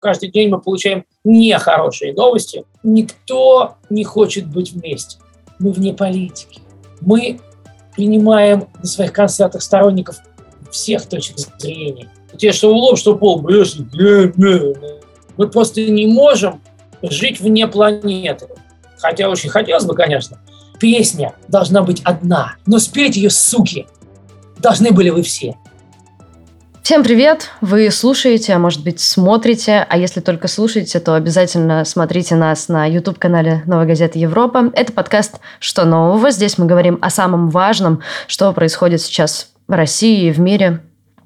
каждый день мы получаем нехорошие новости. Никто не хочет быть вместе. Мы вне политики. Мы принимаем на своих концертах сторонников всех точек зрения. Те, что в что пол, мы просто не можем жить вне планеты. Хотя очень хотелось бы, конечно. Песня должна быть одна, но спеть ее, суки, должны были вы все. Всем привет! Вы слушаете, а может быть смотрите, а если только слушаете, то обязательно смотрите нас на YouTube-канале «Новой газеты Европа». Это подкаст «Что нового?». Здесь мы говорим о самом важном, что происходит сейчас в России и в мире.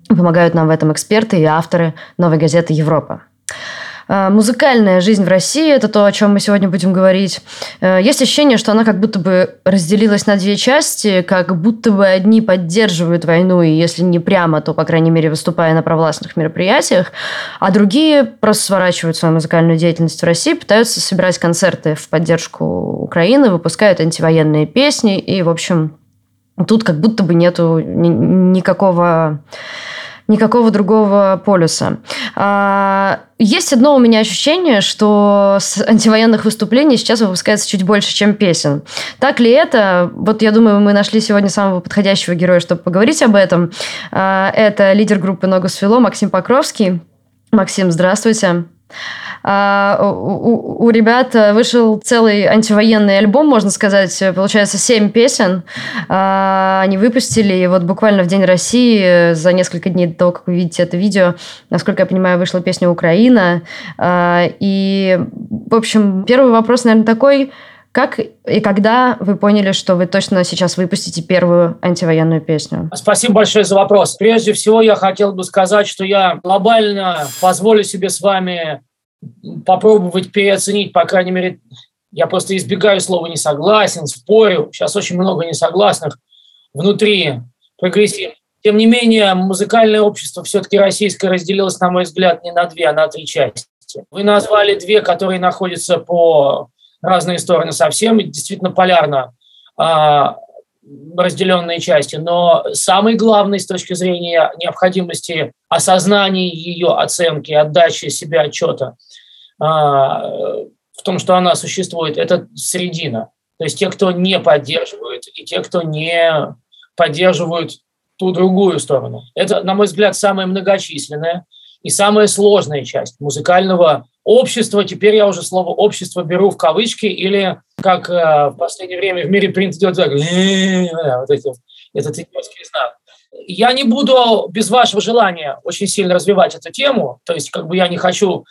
Помогают нам в этом эксперты и авторы «Новой газеты Европа». А, музыкальная жизнь в России, это то, о чем мы сегодня будем говорить. Э, есть ощущение, что она как будто бы разделилась на две части, как будто бы одни поддерживают войну, и если не прямо, то, по крайней мере, выступая на провластных мероприятиях, а другие просто сворачивают свою музыкальную деятельность в России, пытаются собирать концерты в поддержку Украины, выпускают антивоенные песни, и, в общем, тут как будто бы нету никакого никакого другого полюса. А, есть одно у меня ощущение, что с антивоенных выступлений сейчас выпускается чуть больше, чем песен. Так ли это? Вот я думаю, мы нашли сегодня самого подходящего героя, чтобы поговорить об этом. А, это лидер группы «Ногу свело» Максим Покровский. Максим, здравствуйте. А, у, у ребят вышел целый антивоенный альбом, можно сказать, получается, семь песен. А, они выпустили, и вот буквально в День России, за несколько дней до того, как вы видите это видео, насколько я понимаю, вышла песня «Украина». А, и, в общем, первый вопрос, наверное, такой – как и когда вы поняли, что вы точно сейчас выпустите первую антивоенную песню? Спасибо большое за вопрос. Прежде всего, я хотел бы сказать, что я глобально позволю себе с вами попробовать переоценить, по крайней мере, я просто избегаю слова «не согласен», спорю. Сейчас очень много несогласных внутри прогрессивных. Тем не менее, музыкальное общество все-таки российское разделилось, на мой взгляд, не на две, а на три части. Вы назвали две, которые находятся по разные стороны совсем, действительно полярно а, разделенные части. Но самый главный с точки зрения необходимости осознания ее оценки, отдачи себе отчета – в том, что она существует, это средина. То есть те, кто не поддерживает, и те, кто не поддерживают ту другую сторону. Это, на мой взгляд, самая многочисленная и самая сложная часть музыкального общества. Теперь я уже слово «общество» беру в кавычки, или, как э, в последнее время в мире принято делать, так, этот идиотский знак. Я не буду без вашего желания очень сильно развивать эту тему, то есть как бы я не хочу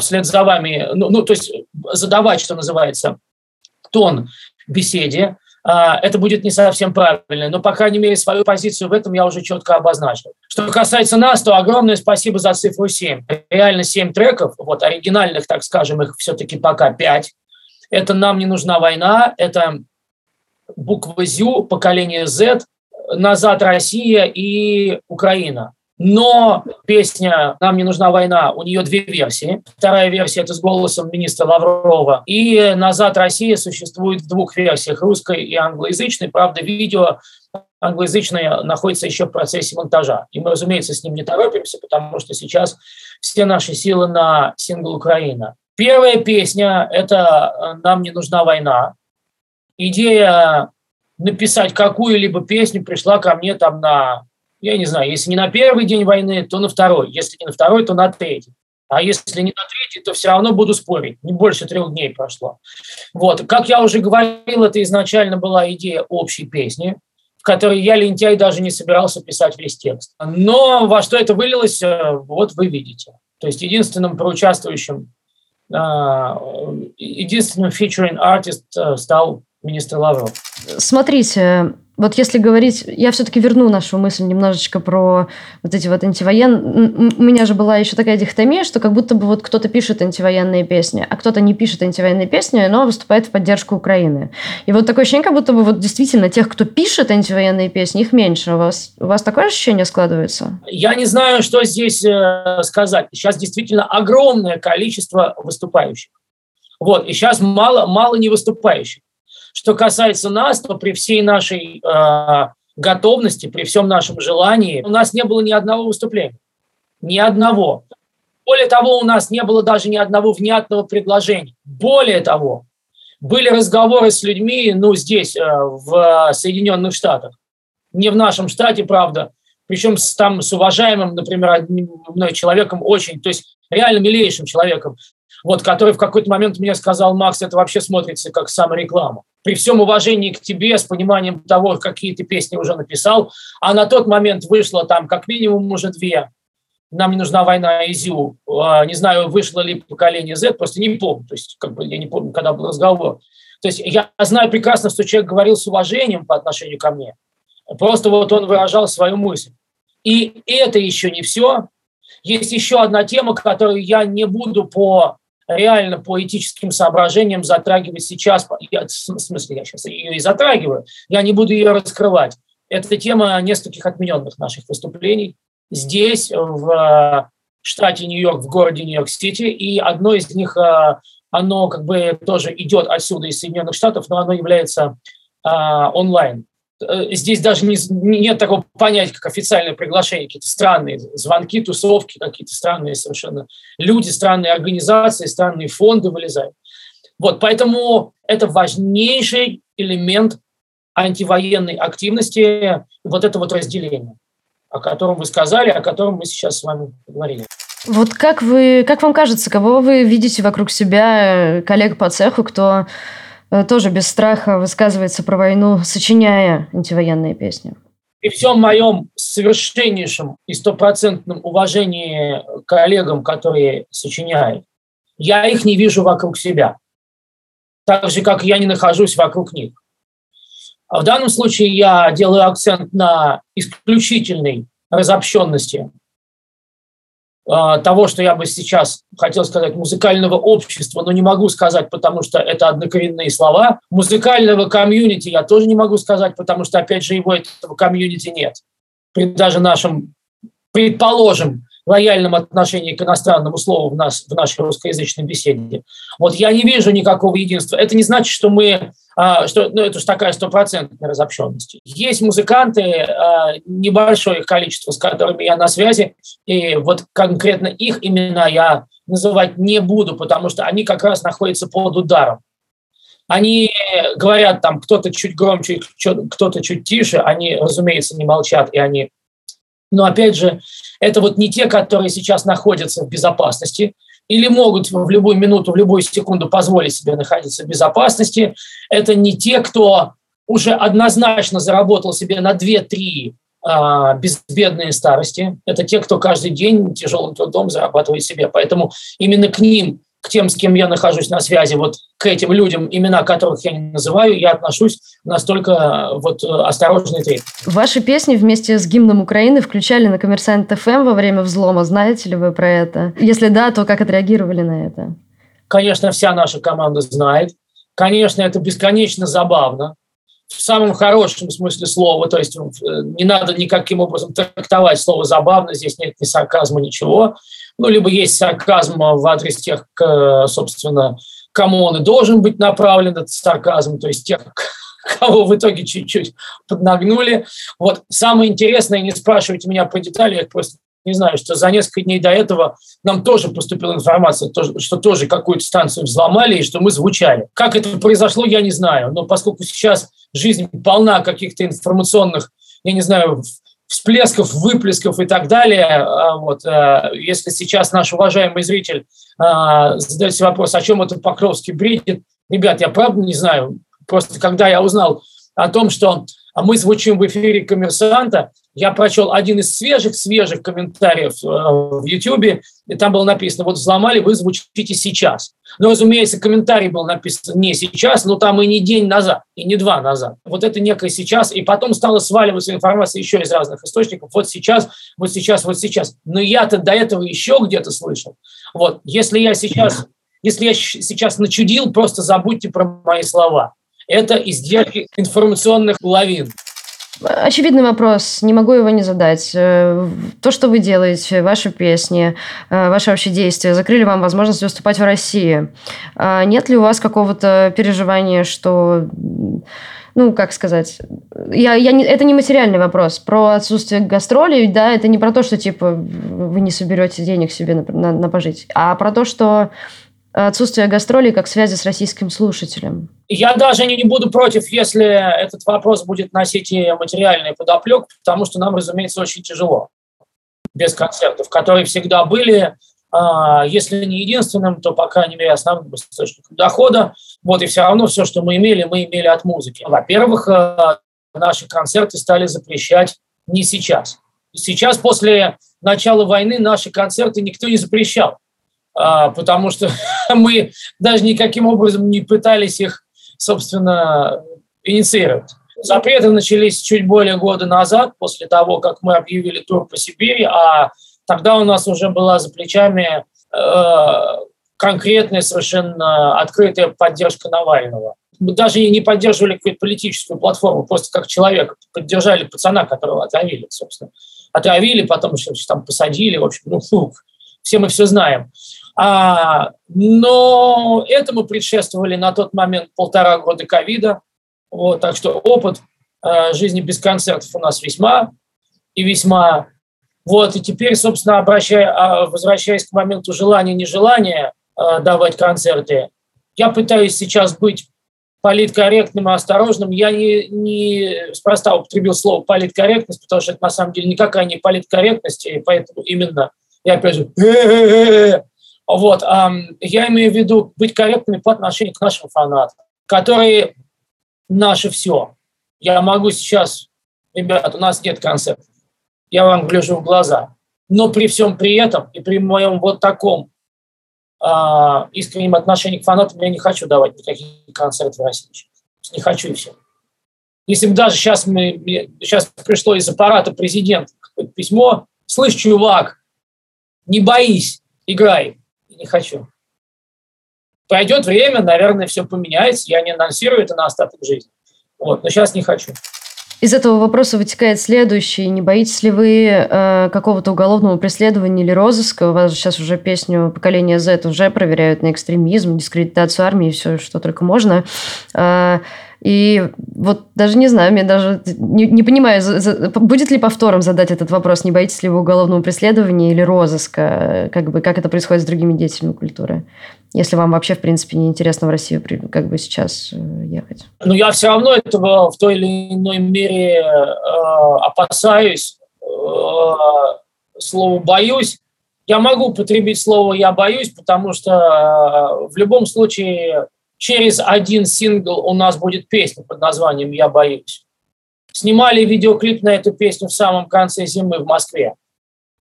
вслед за вами, ну, ну то есть задавать, что называется, тон беседе, а, это будет не совсем правильно, но, по крайней мере, свою позицию в этом я уже четко обозначил. Что касается нас, то огромное спасибо за цифру 7. Реально 7 треков, вот оригинальных, так скажем, их все-таки пока 5. Это «Нам не нужна война», это буква «Зю», поколение Z, «Назад Россия» и «Украина». Но песня «Нам не нужна война», у нее две версии. Вторая версия – это с голосом министра Лаврова. И «Назад Россия» существует в двух версиях – русской и англоязычной. Правда, видео англоязычное находится еще в процессе монтажа. И мы, разумеется, с ним не торопимся, потому что сейчас все наши силы на сингл «Украина». Первая песня – это «Нам не нужна война». Идея написать какую-либо песню пришла ко мне там на, я не знаю, если не на первый день войны, то на второй. Если не на второй, то на третий. А если не на третий, то все равно буду спорить. Не больше трех дней прошло. Вот. Как я уже говорил, это изначально была идея общей песни, в которой я, лентяй, даже не собирался писать весь текст. Но во что это вылилось, э, вот вы видите. То есть единственным проучаствующим, э, единственным featuring артист э, стал министр Лавров. Смотрите, вот если говорить, я все-таки верну нашу мысль немножечко про вот эти вот антивоенные. У меня же была еще такая дихотомия, что как будто бы вот кто-то пишет антивоенные песни, а кто-то не пишет антивоенные песни, но выступает в поддержку Украины. И вот такое ощущение, как будто бы вот действительно тех, кто пишет антивоенные песни, их меньше. У вас, у вас такое ощущение складывается? Я не знаю, что здесь э, сказать. Сейчас действительно огромное количество выступающих. Вот, и сейчас мало, мало не выступающих. Что касается нас, то при всей нашей э, готовности, при всем нашем желании, у нас не было ни одного выступления. Ни одного. Более того, у нас не было даже ни одного внятного предложения. Более того, были разговоры с людьми, ну, здесь, э, в Соединенных Штатах, не в нашем штате, правда, причем с, там с уважаемым, например, одним мной человеком очень, то есть реально милейшим человеком, вот, который в какой-то момент мне сказал, Макс, это вообще смотрится как самореклама. При всем уважении к тебе, с пониманием того, какие ты песни уже написал, а на тот момент вышло там как минимум уже две. Нам не нужна война Изю. А, не знаю, вышло ли поколение Z, просто не помню. То есть, как бы я не помню, когда был разговор. То есть я знаю прекрасно, что человек говорил с уважением по отношению ко мне. Просто вот он выражал свою мысль. И это еще не все. Есть еще одна тема, которую я не буду по реально по этическим соображениям затрагивать сейчас, я, в смысле, я сейчас ее и затрагиваю, я не буду ее раскрывать. Это тема нескольких отмененных наших выступлений здесь, в э, штате Нью-Йорк, в городе Нью-Йорк-Сити, и одно из них, э, оно как бы тоже идет отсюда, из Соединенных Штатов, но оно является э, онлайн. Э, здесь даже не, нет такого понятия, как официальное приглашение, какие-то странные звонки, тусовки, какие-то странные совершенно люди, странные организации, странные фонды вылезают. Вот, поэтому это важнейший элемент антивоенной активности, вот это вот разделение, о котором вы сказали, о котором мы сейчас с вами поговорили. Вот как вы, как вам кажется, кого вы видите вокруг себя, коллег по цеху, кто Э, тоже без страха высказывается про войну, сочиняя антивоенные песни. При всем моем совершеннейшем и стопроцентном уважении к коллегам, которые сочиняют, я их не вижу вокруг себя. Так же, как я не нахожусь вокруг них. А в данном случае я делаю акцент на исключительной разобщенности того, что я бы сейчас хотел сказать, музыкального общества, но не могу сказать, потому что это однокоренные слова. Музыкального комьюнити я тоже не могу сказать, потому что, опять же, его этого комьюнити нет. При даже нашем, предположим, лояльном отношении к иностранному слову в, нас, в нашей русскоязычной беседе. Вот я не вижу никакого единства. Это не значит, что мы, а, что, ну, это же такая стопроцентная разобщенность. Есть музыканты, а, небольшое количество, с которыми я на связи, и вот конкретно их имена я называть не буду, потому что они как раз находятся под ударом. Они говорят там, кто-то чуть громче, кто-то чуть тише, они, разумеется, не молчат, и они но опять же, это вот не те, которые сейчас находятся в безопасности или могут в любую минуту, в любую секунду позволить себе находиться в безопасности. Это не те, кто уже однозначно заработал себе на 2-3 а, безбедные старости. Это те, кто каждый день тяжелым трудом зарабатывает себе. Поэтому именно к ним к тем, с кем я нахожусь на связи, вот к этим людям, имена которых я не называю, я отношусь настолько э, вот э, осторожно и трепетно. Ваши песни вместе с гимном Украины включали на Коммерсант ФМ во время взлома. Знаете ли вы про это? Если да, то как отреагировали на это? Конечно, вся наша команда знает. Конечно, это бесконечно забавно в самом хорошем смысле слова, то есть э, не надо никаким образом трактовать слово «забавно», здесь нет ни сарказма, ничего ну, либо есть сарказм в адрес тех, собственно, кому он и должен быть направлен, этот сарказм, то есть тех, кого в итоге чуть-чуть поднагнули. Вот самое интересное, не спрашивайте меня по детали, я просто не знаю, что за несколько дней до этого нам тоже поступила информация, что тоже какую-то станцию взломали и что мы звучали. Как это произошло, я не знаю. Но поскольку сейчас жизнь полна каких-то информационных, я не знаю, всплесков, выплесков и так далее. А, вот, э, если сейчас наш уважаемый зритель а, задает себе вопрос, о чем это Покровский бредит, ребят, я правда не знаю. Просто когда я узнал о том, что мы звучим в эфире коммерсанта, я прочел один из свежих-свежих комментариев э, в YouTube, и там было написано, вот взломали, вы звучите сейчас. Но, разумеется, комментарий был написан не сейчас, но там и не день назад, и не два назад. Вот это некое сейчас, и потом стала сваливаться информация еще из разных источников. Вот сейчас, вот сейчас, вот сейчас. Но я-то до этого еще где-то слышал. Вот, если я сейчас, если я сейчас начудил, просто забудьте про мои слова. Это издержки информационных лавин. Очевидный вопрос, не могу его не задать. Э, то, что вы делаете, ваши песни, э, ваши вообще действия, закрыли вам возможность выступать в России. А нет ли у вас какого-то переживания, что ну, как сказать, я, я не, это не материальный вопрос. Про отсутствие гастролей, да, это не про то, что, типа, вы не соберете денег себе на, на, на пожить, а про то, что отсутствие гастролей как связи с российским слушателем. Я даже не, буду против, если этот вопрос будет носить и материальный подоплек, потому что нам, разумеется, очень тяжело без концертов, которые всегда были, а, если не единственным, то, по крайней мере, основным источником дохода. Вот, и все равно все, что мы имели, мы имели от музыки. Во-первых, а, наши концерты стали запрещать не сейчас. Сейчас, после начала войны, наши концерты никто не запрещал. А, потому что мы даже никаким образом не пытались их, собственно, инициировать. Запреты начались чуть более года назад, после того, как мы объявили тур по Сибири, а тогда у нас уже была за плечами э, конкретная, совершенно открытая поддержка Навального. Мы даже не поддерживали какую-то политическую платформу, просто как человек поддержали пацана, которого отравили, собственно. Отравили, потом еще там посадили, в общем, ну, фу, все мы все знаем. А, но этому предшествовали на тот момент полтора года ковида. Вот, так что опыт э, жизни без концертов у нас весьма и весьма. Вот, и теперь, собственно, обращая, а, возвращаясь к моменту желания-нежелания э, давать концерты, я пытаюсь сейчас быть политкорректным и осторожным. Я не, не спроста употребил слово политкорректность, потому что это на самом деле никакая не политкорректность, и поэтому именно я опять же вот, я имею в виду быть корректными по отношению к нашим фанатам, которые наше все. Я могу сейчас, ребят, у нас нет концертов, я вам гляжу в глаза. Но при всем при этом и при моем вот таком а, искреннем отношении к фанатам я не хочу давать никаких концертов в России. Не хочу и все. Если бы даже сейчас, мы, сейчас пришло из аппарата президента письмо, слышь, чувак, не боись, играй не хочу. Пройдет время, наверное, все поменяется. Я не анонсирую это на остаток жизни. Вот, но сейчас не хочу. Из этого вопроса вытекает следующий. Не боитесь ли вы э, какого-то уголовного преследования или розыска? У вас сейчас уже песню поколения Z уже проверяют на экстремизм, дискредитацию армии, все, что только можно. Э, и вот даже не знаю, я даже не, не понимаю, за, за, будет ли повтором задать этот вопрос, не боитесь ли вы уголовного преследования или розыска, как бы как это происходит с другими деятелями культуры, если вам вообще, в принципе, не интересно в Россию как бы сейчас э, ехать? Ну, я все равно этого в той или иной мере э, опасаюсь, э, слово «боюсь». Я могу употребить слово «я боюсь», потому что э, в любом случае через один сингл у нас будет песня под названием «Я боюсь». Снимали видеоклип на эту песню в самом конце зимы в Москве.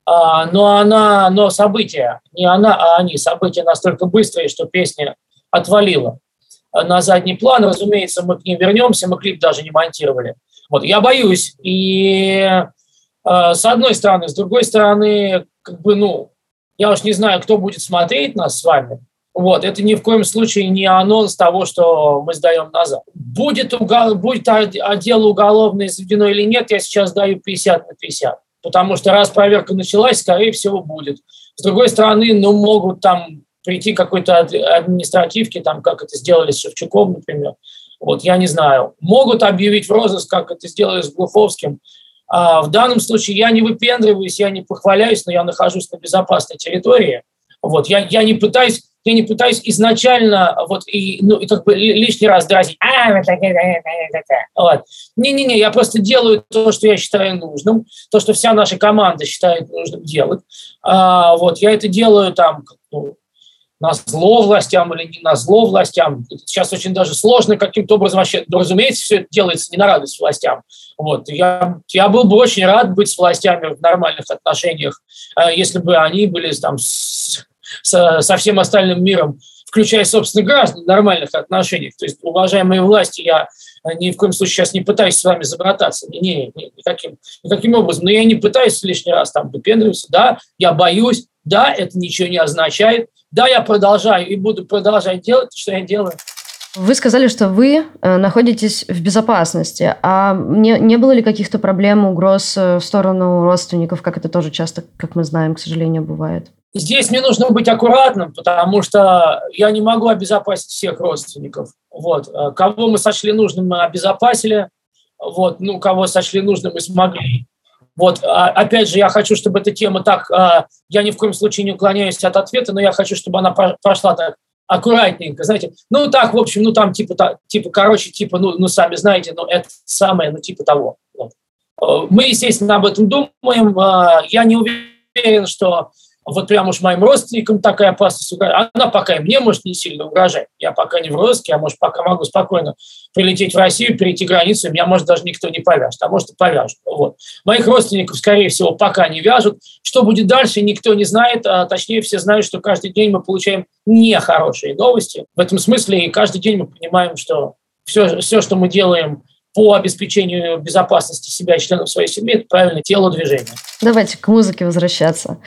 А, но она, но события, не она, а они, события настолько быстрые, что песня отвалила на задний план. Разумеется, мы к ним вернемся, мы клип даже не монтировали. Вот, я боюсь. И э, с одной стороны, с другой стороны, как бы, ну, я уж не знаю, кто будет смотреть нас с вами, вот, это ни в коем случае не анонс того, что мы сдаем назад. Будет, угол, будет отдел уголовное заведено или нет, я сейчас даю 50 на 50. Потому что раз проверка началась, скорее всего, будет. С другой стороны, ну, могут там прийти какой-то административки, там, как это сделали с Шевчуком, например. Вот, я не знаю. Могут объявить в розыск, как это сделали с Глуховским. А в данном случае я не выпендриваюсь, я не похваляюсь, но я нахожусь на безопасной территории. Вот, я, я не пытаюсь я не пытаюсь изначально вот и, ну, и как бы лишний раз дразнить. А, вот. Не-не-не, я просто делаю то, что я считаю нужным, то, что вся наша команда считает нужным делать. А, вот, я это делаю там ну, на зло властям или не на зло властям. Сейчас очень даже сложно каким-то образом вообще, ну, разумеется, все это делается не на радость властям. Вот. Я, я был бы очень рад быть с властями в нормальных отношениях, если бы они были там со, со всем остальным миром, включая, собственно, граждан нормальных отношениях. То есть, уважаемые власти, я ни в коем случае сейчас не пытаюсь с вами забрататься, не, не, не, никаким, никаким образом, но я не пытаюсь лишний раз там выпендриваться, да, я боюсь, да, это ничего не означает, да, я продолжаю и буду продолжать делать, что я делаю. Вы сказали, что вы э, находитесь в безопасности. А не, не было ли каких-то проблем, угроз э, в сторону родственников, как это тоже часто, как мы знаем, к сожалению, бывает? Здесь мне нужно быть аккуратным, потому что я не могу обезопасить всех родственников. Вот. Э, кого мы сочли нужным, мы обезопасили. Вот. Ну, кого сочли нужным, мы смогли. Вот, а, опять же, я хочу, чтобы эта тема так, а, я ни в коем случае не уклоняюсь от ответа, но я хочу, чтобы она прошла так аккуратненько, знаете, ну так, в общем, ну там типа, та, типа короче, типа, ну, ну сами знаете, ну это самое, ну типа того. Вот. Э, мы, естественно, об этом думаем. Я не уверен, что вот прям уж моим родственникам такая опасность угрожает. Она пока и мне, может, не сильно угрожает. Я пока не в розыске, я, может, пока могу спокойно прилететь в Россию, перейти границу, и меня, может, даже никто не повяжет, а может, и повяжут. Вот. Моих родственников, скорее всего, пока не вяжут. Что будет дальше, никто не знает, а точнее все знают, что каждый день мы получаем нехорошие новости. В этом смысле и каждый день мы понимаем, что все, все что мы делаем по обеспечению безопасности себя и членов своей семьи, это правильное телодвижение. Давайте к музыке возвращаться.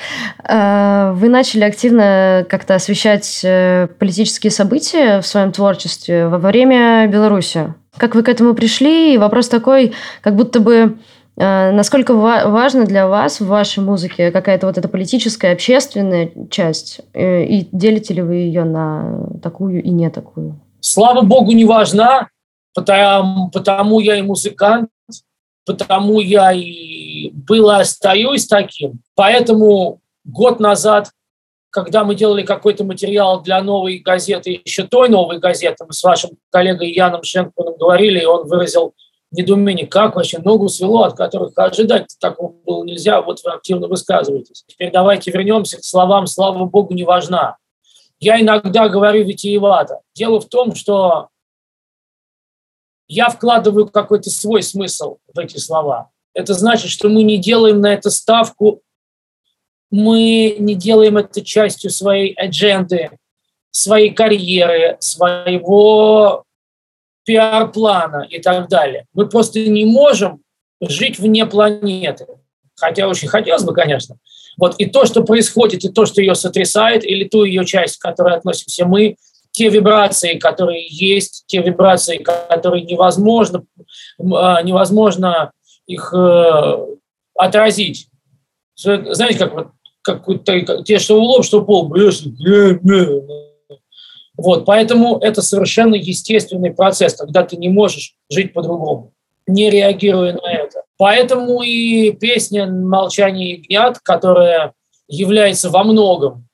А, вы начали активно как-то освещать э, политические события в своем творчестве во время Беларуси. Как вы к этому пришли? И вопрос такой, как будто бы э, Насколько важно для вас в вашей музыке какая-то вот эта политическая, общественная часть? Э, и делите ли вы ее на такую и не такую? Слава богу, не важна потому, потому я и музыкант, потому я и был и остаюсь таким. Поэтому год назад, когда мы делали какой-то материал для новой газеты, еще той новой газеты, мы с вашим коллегой Яном Шенкманом говорили, и он выразил недоумение, как вообще ногу свело, от которых ожидать такого было нельзя, вот вы активно высказываетесь. Теперь давайте вернемся к словам «слава Богу, не важна». Я иногда говорю витиевато. Дело в том, что я вкладываю какой-то свой смысл в эти слова. Это значит, что мы не делаем на это ставку, мы не делаем это частью своей адженды, своей карьеры, своего пиар-плана и так далее. Мы просто не можем жить вне планеты. Хотя очень хотелось бы, конечно. Вот и то, что происходит, и то, что ее сотрясает, или ту ее часть, к которой относимся мы, те вибрации, которые есть, те вибрации, которые невозможно, а, невозможно их э, отразить. Знаете, как вот как те, что в лоб, что в пол. Вот, поэтому это совершенно естественный процесс, когда ты не можешь жить по-другому, не реагируя на это. Поэтому и песня «Молчание ягнят», которая является во многом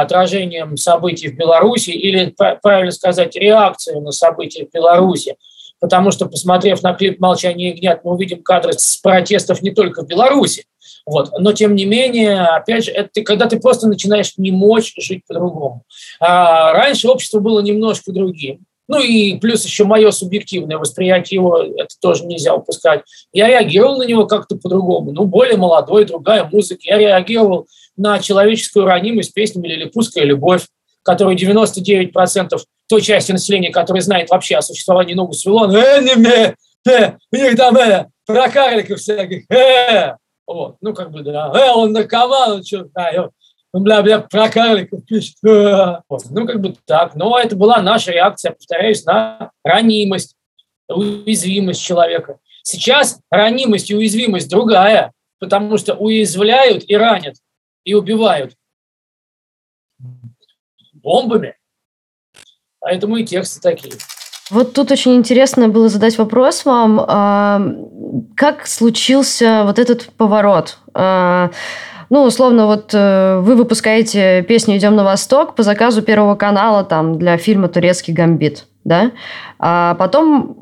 отражением событий в Беларуси или, правильно сказать, реакцией на события в Беларуси. Потому что, посмотрев на клип «Молчание ягнят», мы увидим кадры с протестов не только в Беларуси. Вот. Но, тем не менее, опять же, это когда ты просто начинаешь не мочь жить по-другому. А раньше общество было немножко другим. Ну и плюс еще мое субъективное восприятие его, это тоже нельзя упускать. Я реагировал на него как-то по-другому. Ну, более молодой, другая музыка. Я реагировал на человеческую ранимость песнями «Лилипутская любовь», которую 99% той части населения, которая знает вообще о существовании ногу свело, э, э, у них там э, про карликов всяких, э, вот, ну, как бы, да, э, он наркоман, он что, он, бля, бля, про карликов пишет, э, ну, как бы так, но это была наша реакция, повторяюсь, на ранимость, уязвимость человека. Сейчас ранимость и уязвимость другая, потому что уязвляют и ранят и убивают бомбами. Поэтому и тексты такие. Вот тут очень интересно было задать вопрос вам. А, как случился вот этот поворот? А, ну, условно, вот э, вы выпускаете песню «Идем на восток» по заказу Первого канала там, для фильма «Турецкий гамбит», да? А потом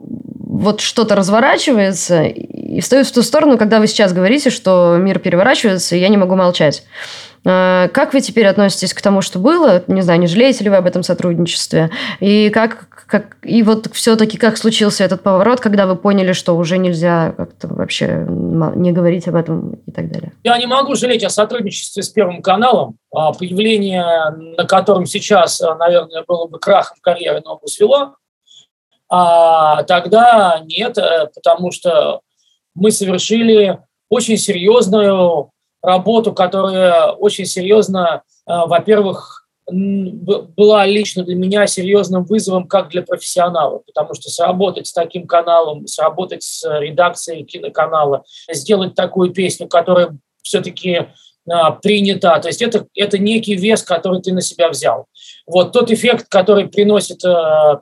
вот что-то разворачивается и встает в ту сторону, когда вы сейчас говорите, что мир переворачивается, и я не могу молчать. А, как вы теперь относитесь к тому, что было? Не знаю, не жалеете ли вы об этом сотрудничестве? И как, как и вот все-таки как случился этот поворот, когда вы поняли, что уже нельзя как-то вообще не говорить об этом и так далее? Я не могу жалеть о сотрудничестве с Первым каналом. А появление, на котором сейчас, наверное, было бы крахом карьеры, но свело, а тогда нет, э, потому что мы совершили очень серьезную работу, которая очень серьезно, э, во-первых, была лично для меня серьезным вызовом как для профессионала, потому что сработать с таким каналом, сработать с редакцией киноканала, сделать такую песню, которая все-таки а, принята. То есть это, это некий вес, который ты на себя взял. Вот тот эффект, который приносит,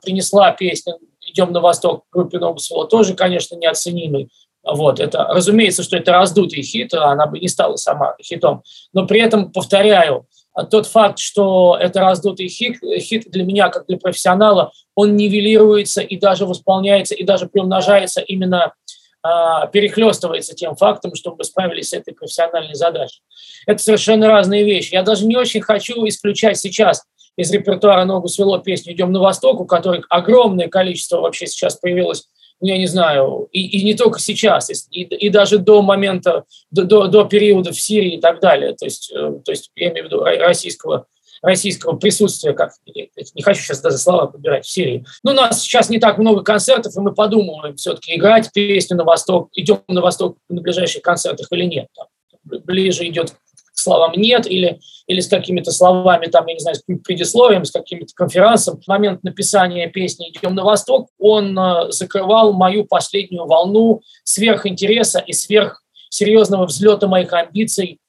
принесла песня «Идем на восток» группе «Ногу свело», тоже, конечно, неоценимый. Вот, это, разумеется, что это раздутый хит, она бы не стала сама хитом. Но при этом, повторяю, тот факт, что это раздутый хит, хит для меня, как для профессионала, он нивелируется и даже восполняется, и даже приумножается именно а, перехлестывается тем фактом, что мы справились с этой профессиональной задачей. Это совершенно разные вещи. Я даже не очень хочу исключать сейчас из репертуара «Ногу свело» песню «Идем на восток», у которой огромное количество вообще сейчас появилось ну, я не знаю, и, и не только сейчас, и, и даже до момента, до, до, до периода в Сирии и так далее, то есть, э, то есть я имею в виду российского российского присутствия, как не хочу сейчас даже слова подбирать, в Сирии. Но у нас сейчас не так много концертов, и мы подумываем все-таки играть песню на восток, идем на восток на ближайших концертах или нет. Там, ближе идет словам «нет» или, или с какими-то словами, там, я не знаю, с предисловием, с каким-то конферансом. В момент написания песни «Идем на восток» он э, закрывал мою последнюю волну сверхинтереса и сверхсерьезного взлета моих амбиций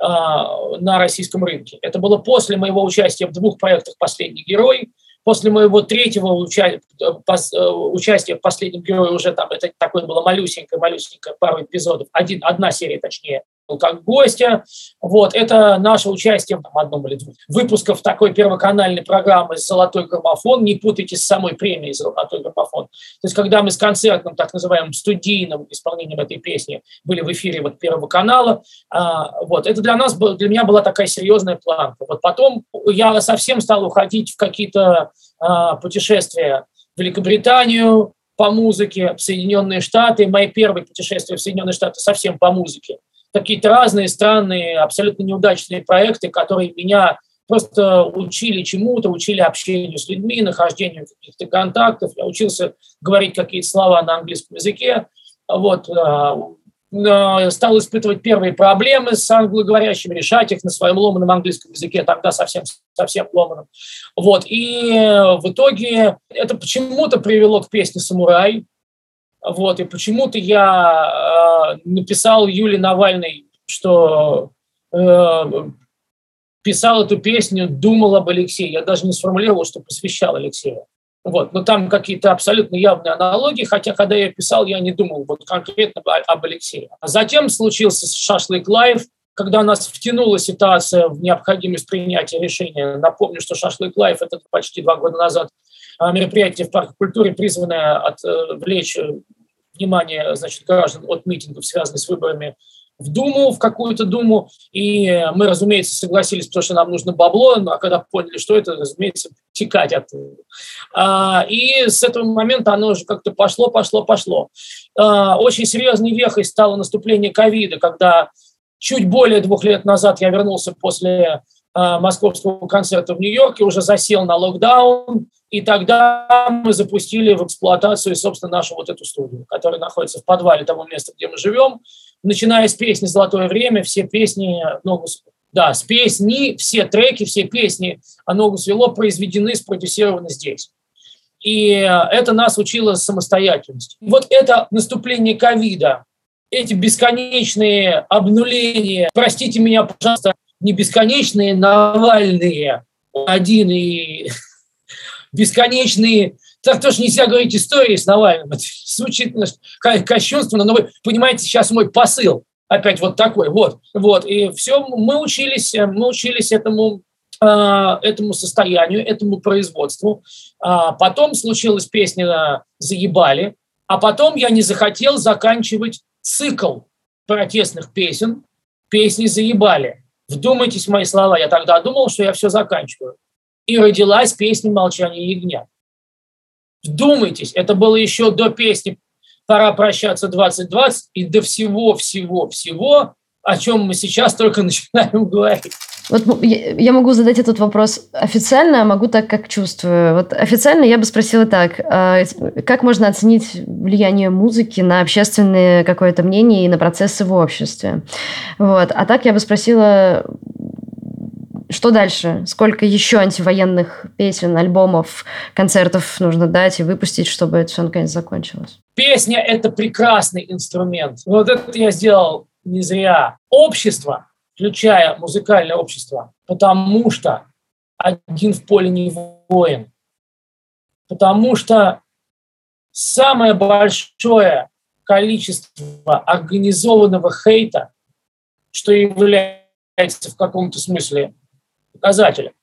а, на российском рынке. Это было после моего участия в двух проектах «Последний герой», после моего третьего уча- э, участия в «Последнем герое» уже там, это такое было малюсенькое-малюсенькое, пару эпизодов, один, одна серия точнее, как гостя. Вот, это наше участие в одном или двух выпусков такой первоканальной программы «Золотой граммофон». Не путайте с самой премией «Золотой граммофон». То есть, когда мы с концертным, так называемым студийным исполнением этой песни были в эфире вот Первого канала, а, вот, это для нас, для меня была такая серьезная планка. Вот потом я совсем стал уходить в какие-то а, путешествия в Великобританию, по музыке, в Соединенные Штаты. Мои первые путешествия в Соединенные Штаты совсем по музыке какие-то разные странные, абсолютно неудачные проекты, которые меня просто учили чему-то, учили общению с людьми, нахождению каких-то контактов. Я учился говорить какие-то слова на английском языке. Вот, э, стал испытывать первые проблемы с англоговорящими, решать их на своем ломаном английском языке, тогда совсем, совсем ломаном. Вот, и в итоге это почему-то привело к песне «Самурай», вот, и почему-то я э, написал Юле Навальной, что э, писал эту песню, думал об Алексее. Я даже не сформулировал, что посвящал Алексею. Вот. Но там какие-то абсолютно явные аналогии, хотя когда я писал, я не думал вот конкретно об Алексее. А затем случился шашлык live, когда нас втянула ситуация в необходимость принятия решения. Напомню, что шашлык live – это почти два года назад мероприятие в парке культуры, призванное отвлечь э, внимание значит, граждан от митингов, связанных с выборами в Думу, в какую-то Думу, и мы, разумеется, согласились, потому что нам нужно бабло, а когда поняли, что это, разумеется, текать оттуда. А, и с этого момента оно уже как-то пошло, пошло, пошло. А, очень серьезной вехой стало наступление ковида, когда чуть более двух лет назад я вернулся после московского концерта в Нью-Йорке, уже засел на локдаун, и тогда мы запустили в эксплуатацию, собственно, нашу вот эту студию, которая находится в подвале того места, где мы живем. Начиная с песни «Золотое время», все песни «Ногу да, с песни, все треки, все песни о «Ногу свело» произведены, спродюсированы здесь. И это нас учило самостоятельности. Вот это наступление ковида, эти бесконечные обнуления, простите меня, пожалуйста, не бесконечные Навальные, один и бесконечные так тоже нельзя говорить истории с Навальным. Это звучит кощунственно, но вы понимаете сейчас мой посыл. Опять вот такой, вот, вот. И все, мы учились, мы учились этому, э, этому состоянию, этому производству. А потом случилась песня «Заебали», а потом я не захотел заканчивать цикл протестных песен «Песни заебали». Вдумайтесь в мои слова. Я тогда думал, что я все заканчиваю и родилась песня «Молчание ягнят». Вдумайтесь, это было еще до песни «Пора прощаться 2020» и до всего-всего-всего, о чем мы сейчас только начинаем говорить. Вот я могу задать этот вопрос официально, а могу так, как чувствую. Вот официально я бы спросила так. А, как можно оценить влияние музыки на общественное какое-то мнение и на процессы в обществе? Вот. А так я бы спросила, что дальше? Сколько еще антивоенных песен, альбомов, концертов нужно дать и выпустить, чтобы это все наконец закончилось? Песня – это прекрасный инструмент. Вот это я сделал не зря. Общество включая музыкальное общество, потому что один в поле не воин, потому что самое большое количество организованного хейта, что является в каком-то смысле показателем.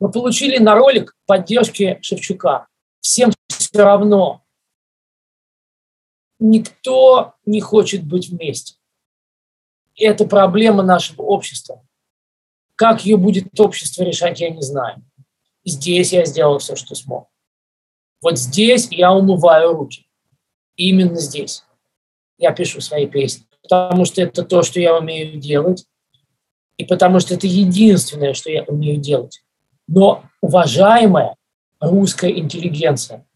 Мы получили на ролик поддержки Шевчука. Всем все равно. Никто не хочет быть вместе. Это проблема нашего общества. Как ее будет общество решать, я не знаю. Здесь я сделал все, что смог. Вот здесь я умываю руки. Именно здесь я пишу свои песни. Потому что это то, что я умею делать. И потому что это единственное, что я умею делать. Но, уважаемая русская интеллигенция,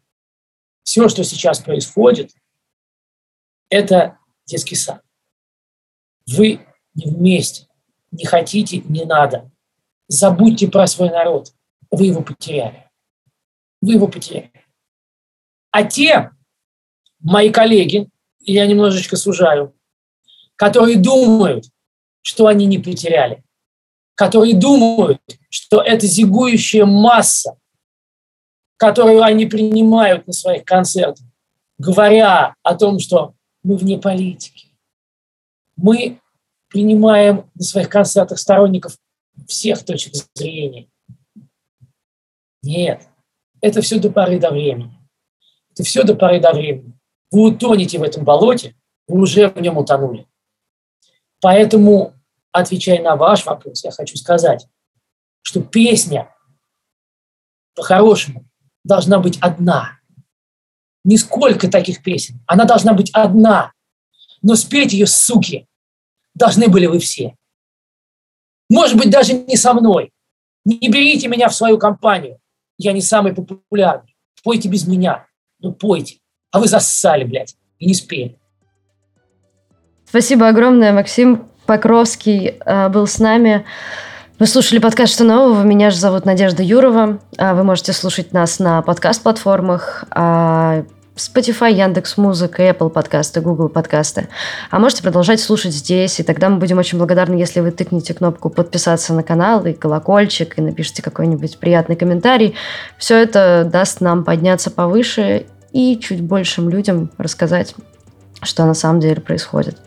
все, что сейчас происходит, это детский сад. Вы не вместе, не хотите, не надо. Забудьте про свой народ. Вы его потеряли. Вы его потеряли. А те мои коллеги, я немножечко сужаю, которые думают, что они не потеряли, которые думают, что это зигующая масса, которую они принимают на своих концертах, говоря о том, что мы вне политики. Мы принимаем на своих концертах сторонников всех точек зрения. Нет, это все до поры до времени. Это все до поры до времени. Вы утонете в этом болоте, вы уже в нем утонули. Поэтому, отвечая на ваш вопрос, я хочу сказать, что песня по-хорошему должна быть одна. Нисколько таких песен. Она должна быть одна. Но спеть ее, суки, должны были вы все. Может быть, даже не со мной. Не берите меня в свою компанию. Я не самый популярный. Пойте без меня. Ну, пойте. А вы зассали, блядь, и не спели. Спасибо огромное, Максим Покровский э, был с нами. Вы слушали подкаст «Что нового?». Меня же зовут Надежда Юрова. А вы можете слушать нас на подкаст-платформах а, Spotify, Яндекс Музыка, Apple подкасты, Google подкасты. А можете продолжать слушать здесь, и тогда мы будем очень благодарны, если вы тыкнете кнопку подписаться на канал и колокольчик, и напишите какой-нибудь приятный комментарий. Все это даст нам подняться повыше и чуть большим людям рассказать, что на самом деле происходит.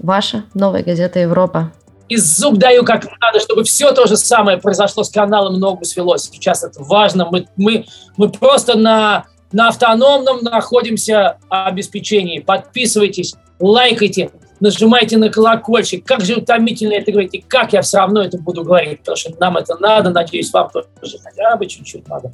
Ваша новая газета «Европа» и зуб даю как надо, чтобы все то же самое произошло с каналом «Ногу свелось». Сейчас это важно. Мы, мы, мы просто на, на автономном находимся обеспечении. Подписывайтесь, лайкайте, нажимайте на колокольчик. Как же утомительно это говорить, и как я все равно это буду говорить, потому что нам это надо, надеюсь, вам тоже хотя бы чуть-чуть надо.